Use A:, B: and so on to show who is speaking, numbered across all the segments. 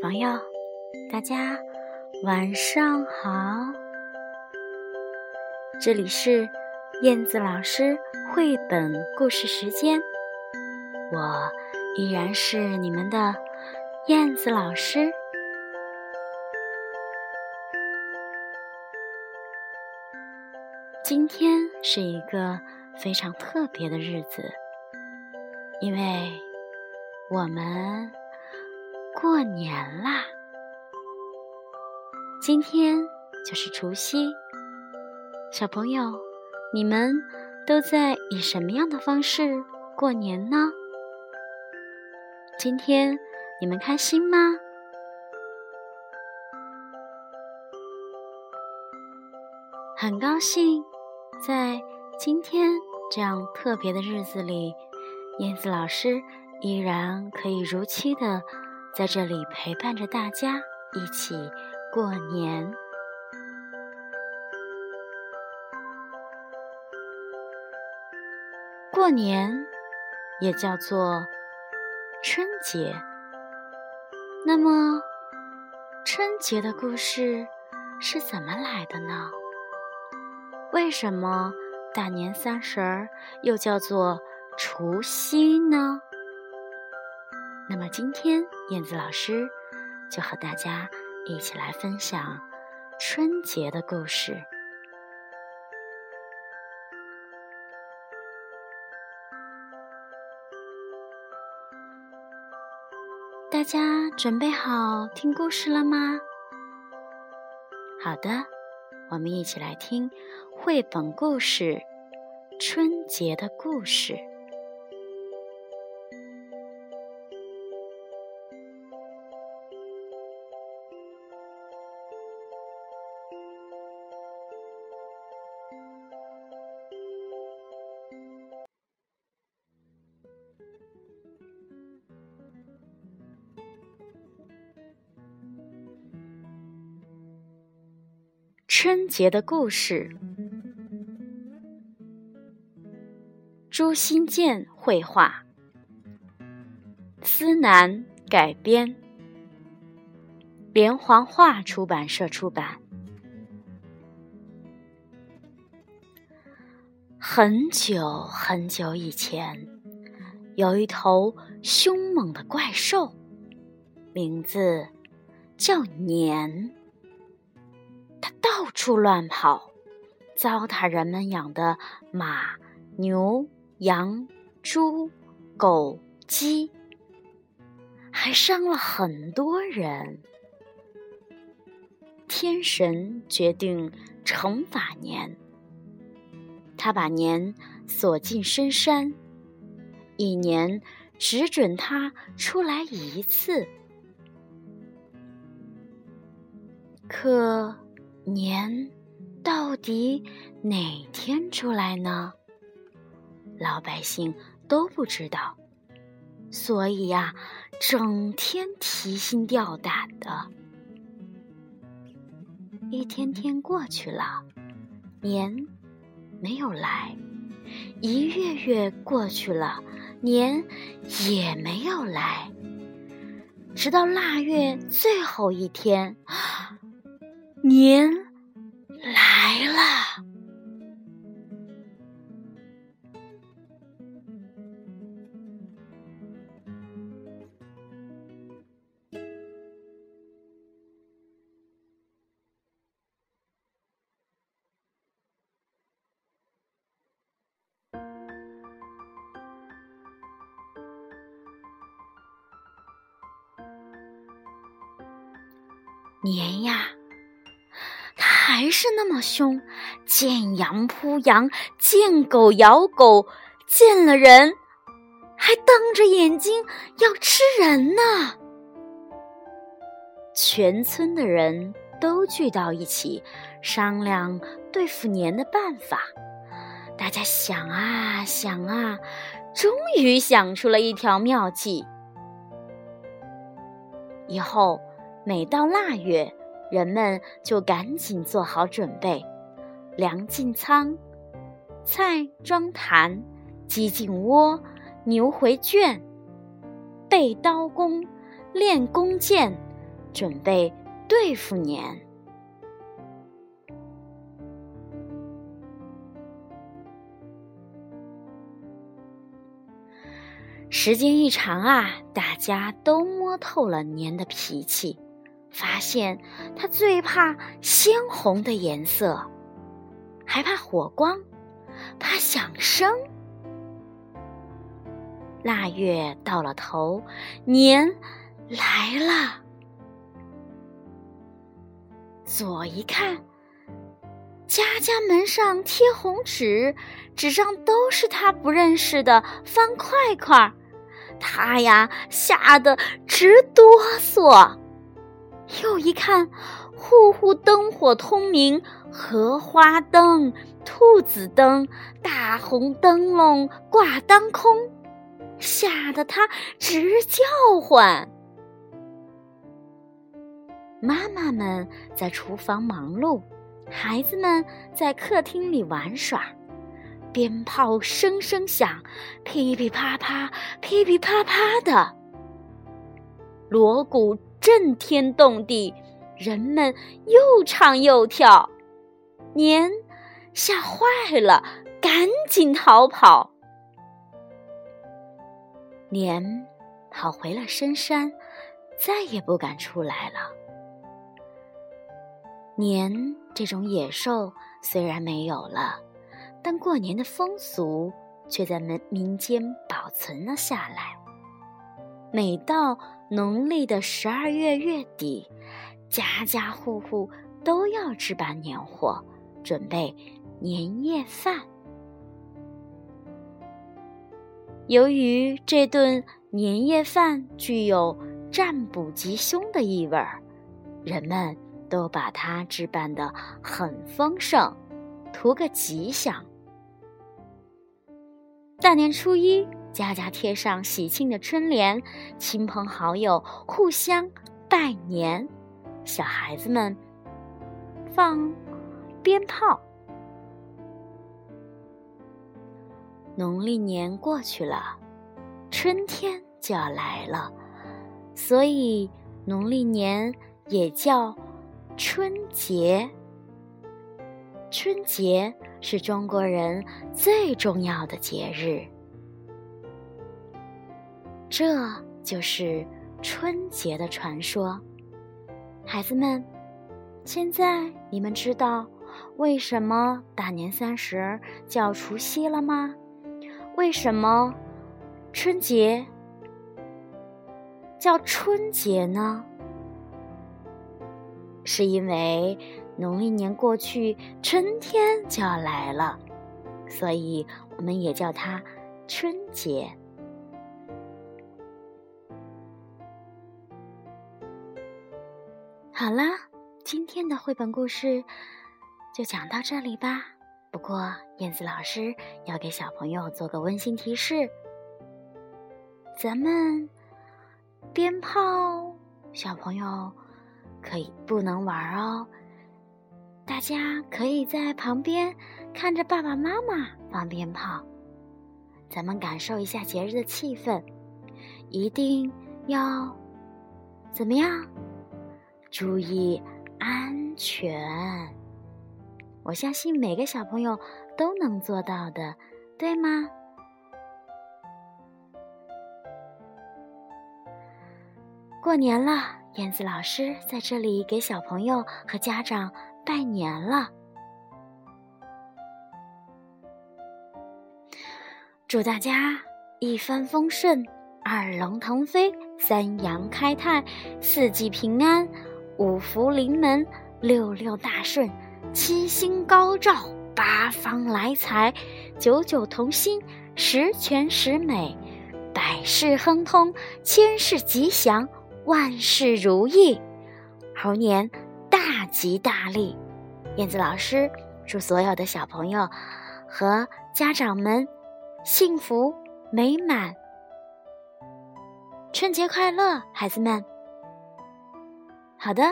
A: 朋友，大家晚上好！这里是燕子老师绘本故事时间，我依然是你们的燕子老师。今天是一个非常特别的日子，因为我们。过年啦！今天就是除夕，小朋友，你们都在以什么样的方式过年呢？今天你们开心吗？很高兴，在今天这样特别的日子里，燕子老师依然可以如期的。在这里陪伴着大家一起过年。过年也叫做春节。那么，春节的故事是怎么来的呢？为什么大年三十儿又叫做除夕呢？那么今天，燕子老师就和大家一起来分享春节的故事。大家准备好听故事了吗？好的，我们一起来听绘本故事《春节的故事》。春节的故事，朱新建绘画，思南改编，连环画出版社出版。很久很久以前，有一头凶猛的怪兽，名字叫年。它到处乱跑，糟蹋人们养的马、牛、羊、猪、狗、鸡，还伤了很多人。天神决定惩罚年，他把年锁进深山，一年只准他出来一次。可。年到底哪天出来呢？老百姓都不知道，所以呀，整天提心吊胆的。一天天过去了，年没有来；一月月过去了，年也没有来。直到腊月最后一天。年来了，年呀！还是那么凶，见羊扑羊，见狗咬狗，见了人还瞪着眼睛要吃人呢。全村的人都聚到一起商量对付年的办法。大家想啊想啊，终于想出了一条妙计。以后每到腊月。人们就赶紧做好准备，粮进仓，菜装坛，鸡进窝，牛回圈，备刀工，练弓箭，准备对付年。时间一长啊，大家都摸透了年的脾气，发现他最怕鲜红的颜色，还怕火光，怕响声。腊月到了头，年来了。左一看，家家门上贴红纸，纸上都是他不认识的方块块。他呀，吓得直哆嗦。又一看，户户灯火通明，荷花灯、兔子灯、大红灯笼挂当空，吓得他直叫唤。妈妈们在厨房忙碌，孩子们在客厅里玩耍。鞭炮声声响，噼噼啪啪，噼噼啪啪的。锣鼓震天动地，人们又唱又跳。年吓坏了，赶紧逃跑。年跑回了深山，再也不敢出来了。年这种野兽虽然没有了。但过年的风俗却在民民间保存了下来。每到农历的十二月月底，家家户户都要置办年货，准备年夜饭。由于这顿年夜饭具有占卜吉凶的意味儿，人们都把它置办得很丰盛。图个吉祥。大年初一，家家贴上喜庆的春联，亲朋好友互相拜年，小孩子们放鞭炮。农历年过去了，春天就要来了，所以农历年也叫春节。春节是中国人最重要的节日，这就是春节的传说。孩子们，现在你们知道为什么大年三十叫除夕了吗？为什么春节叫春节呢？是因为。农历年过去，春天就要来了，所以我们也叫它春节。好啦，今天的绘本故事就讲到这里吧。不过，燕子老师要给小朋友做个温馨提示：咱们鞭炮，小朋友可以不能玩哦。大家可以在旁边看着爸爸妈妈放鞭炮，咱们感受一下节日的气氛，一定要怎么样？注意安全。我相信每个小朋友都能做到的，对吗？过年了，燕子老师在这里给小朋友和家长。拜年了，祝大家一帆风顺，二龙腾飞，三阳开泰，四季平安，五福临门，六六大顺，七星高照，八方来财，九九同心，十全十美，百事亨通，千事吉祥，万事如意，猴年。大吉大利！燕子老师祝所有的小朋友和家长们幸福美满，春节快乐，孩子们！好的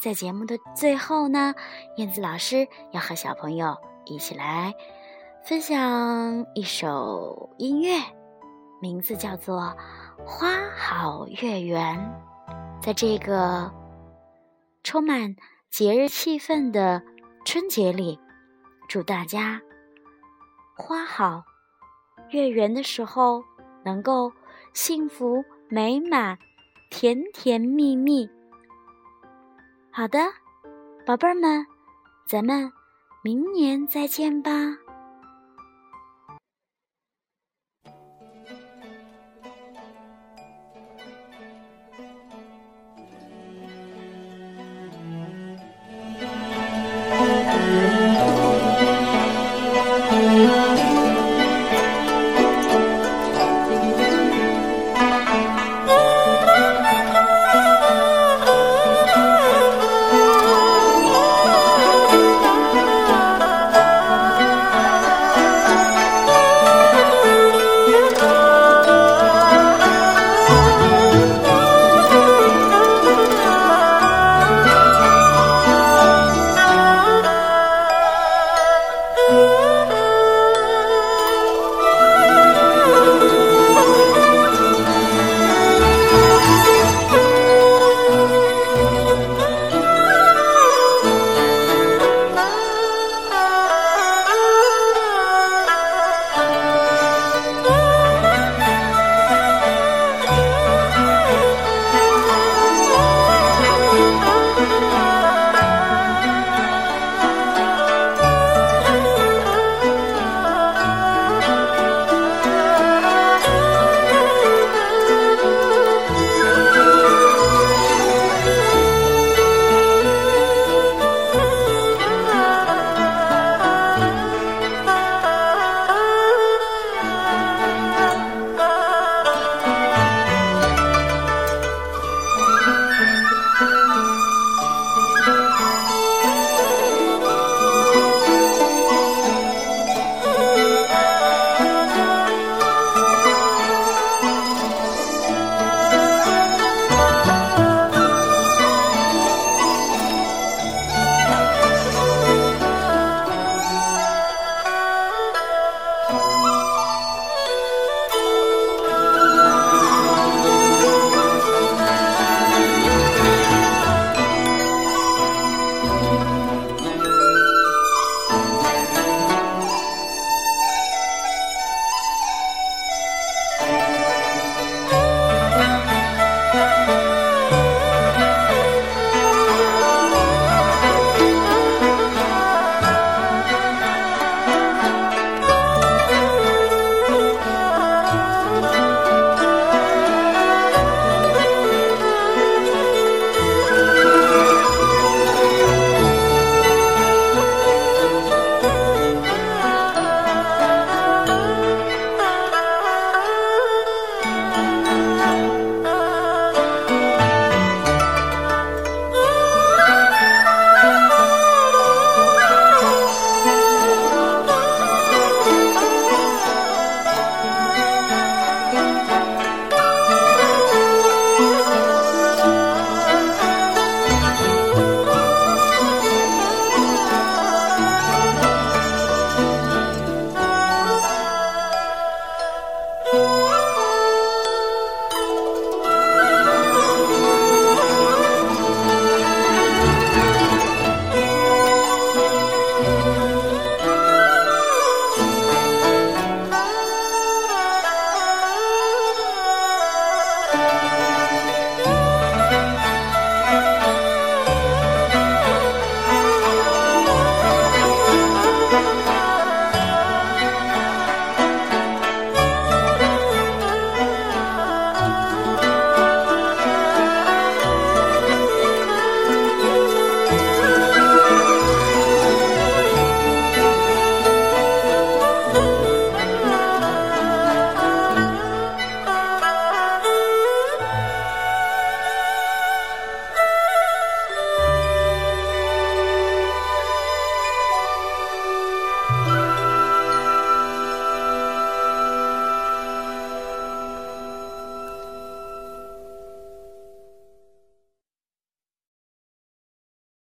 A: 在节目的最后呢燕子老师要和小朋友一起来分享一首音乐名字叫做花好月圆。在这个充满节日气氛的春节里祝大家花好月圆的时候能够幸福美满甜甜蜜蜜好的宝贝儿们咱们明年再见吧。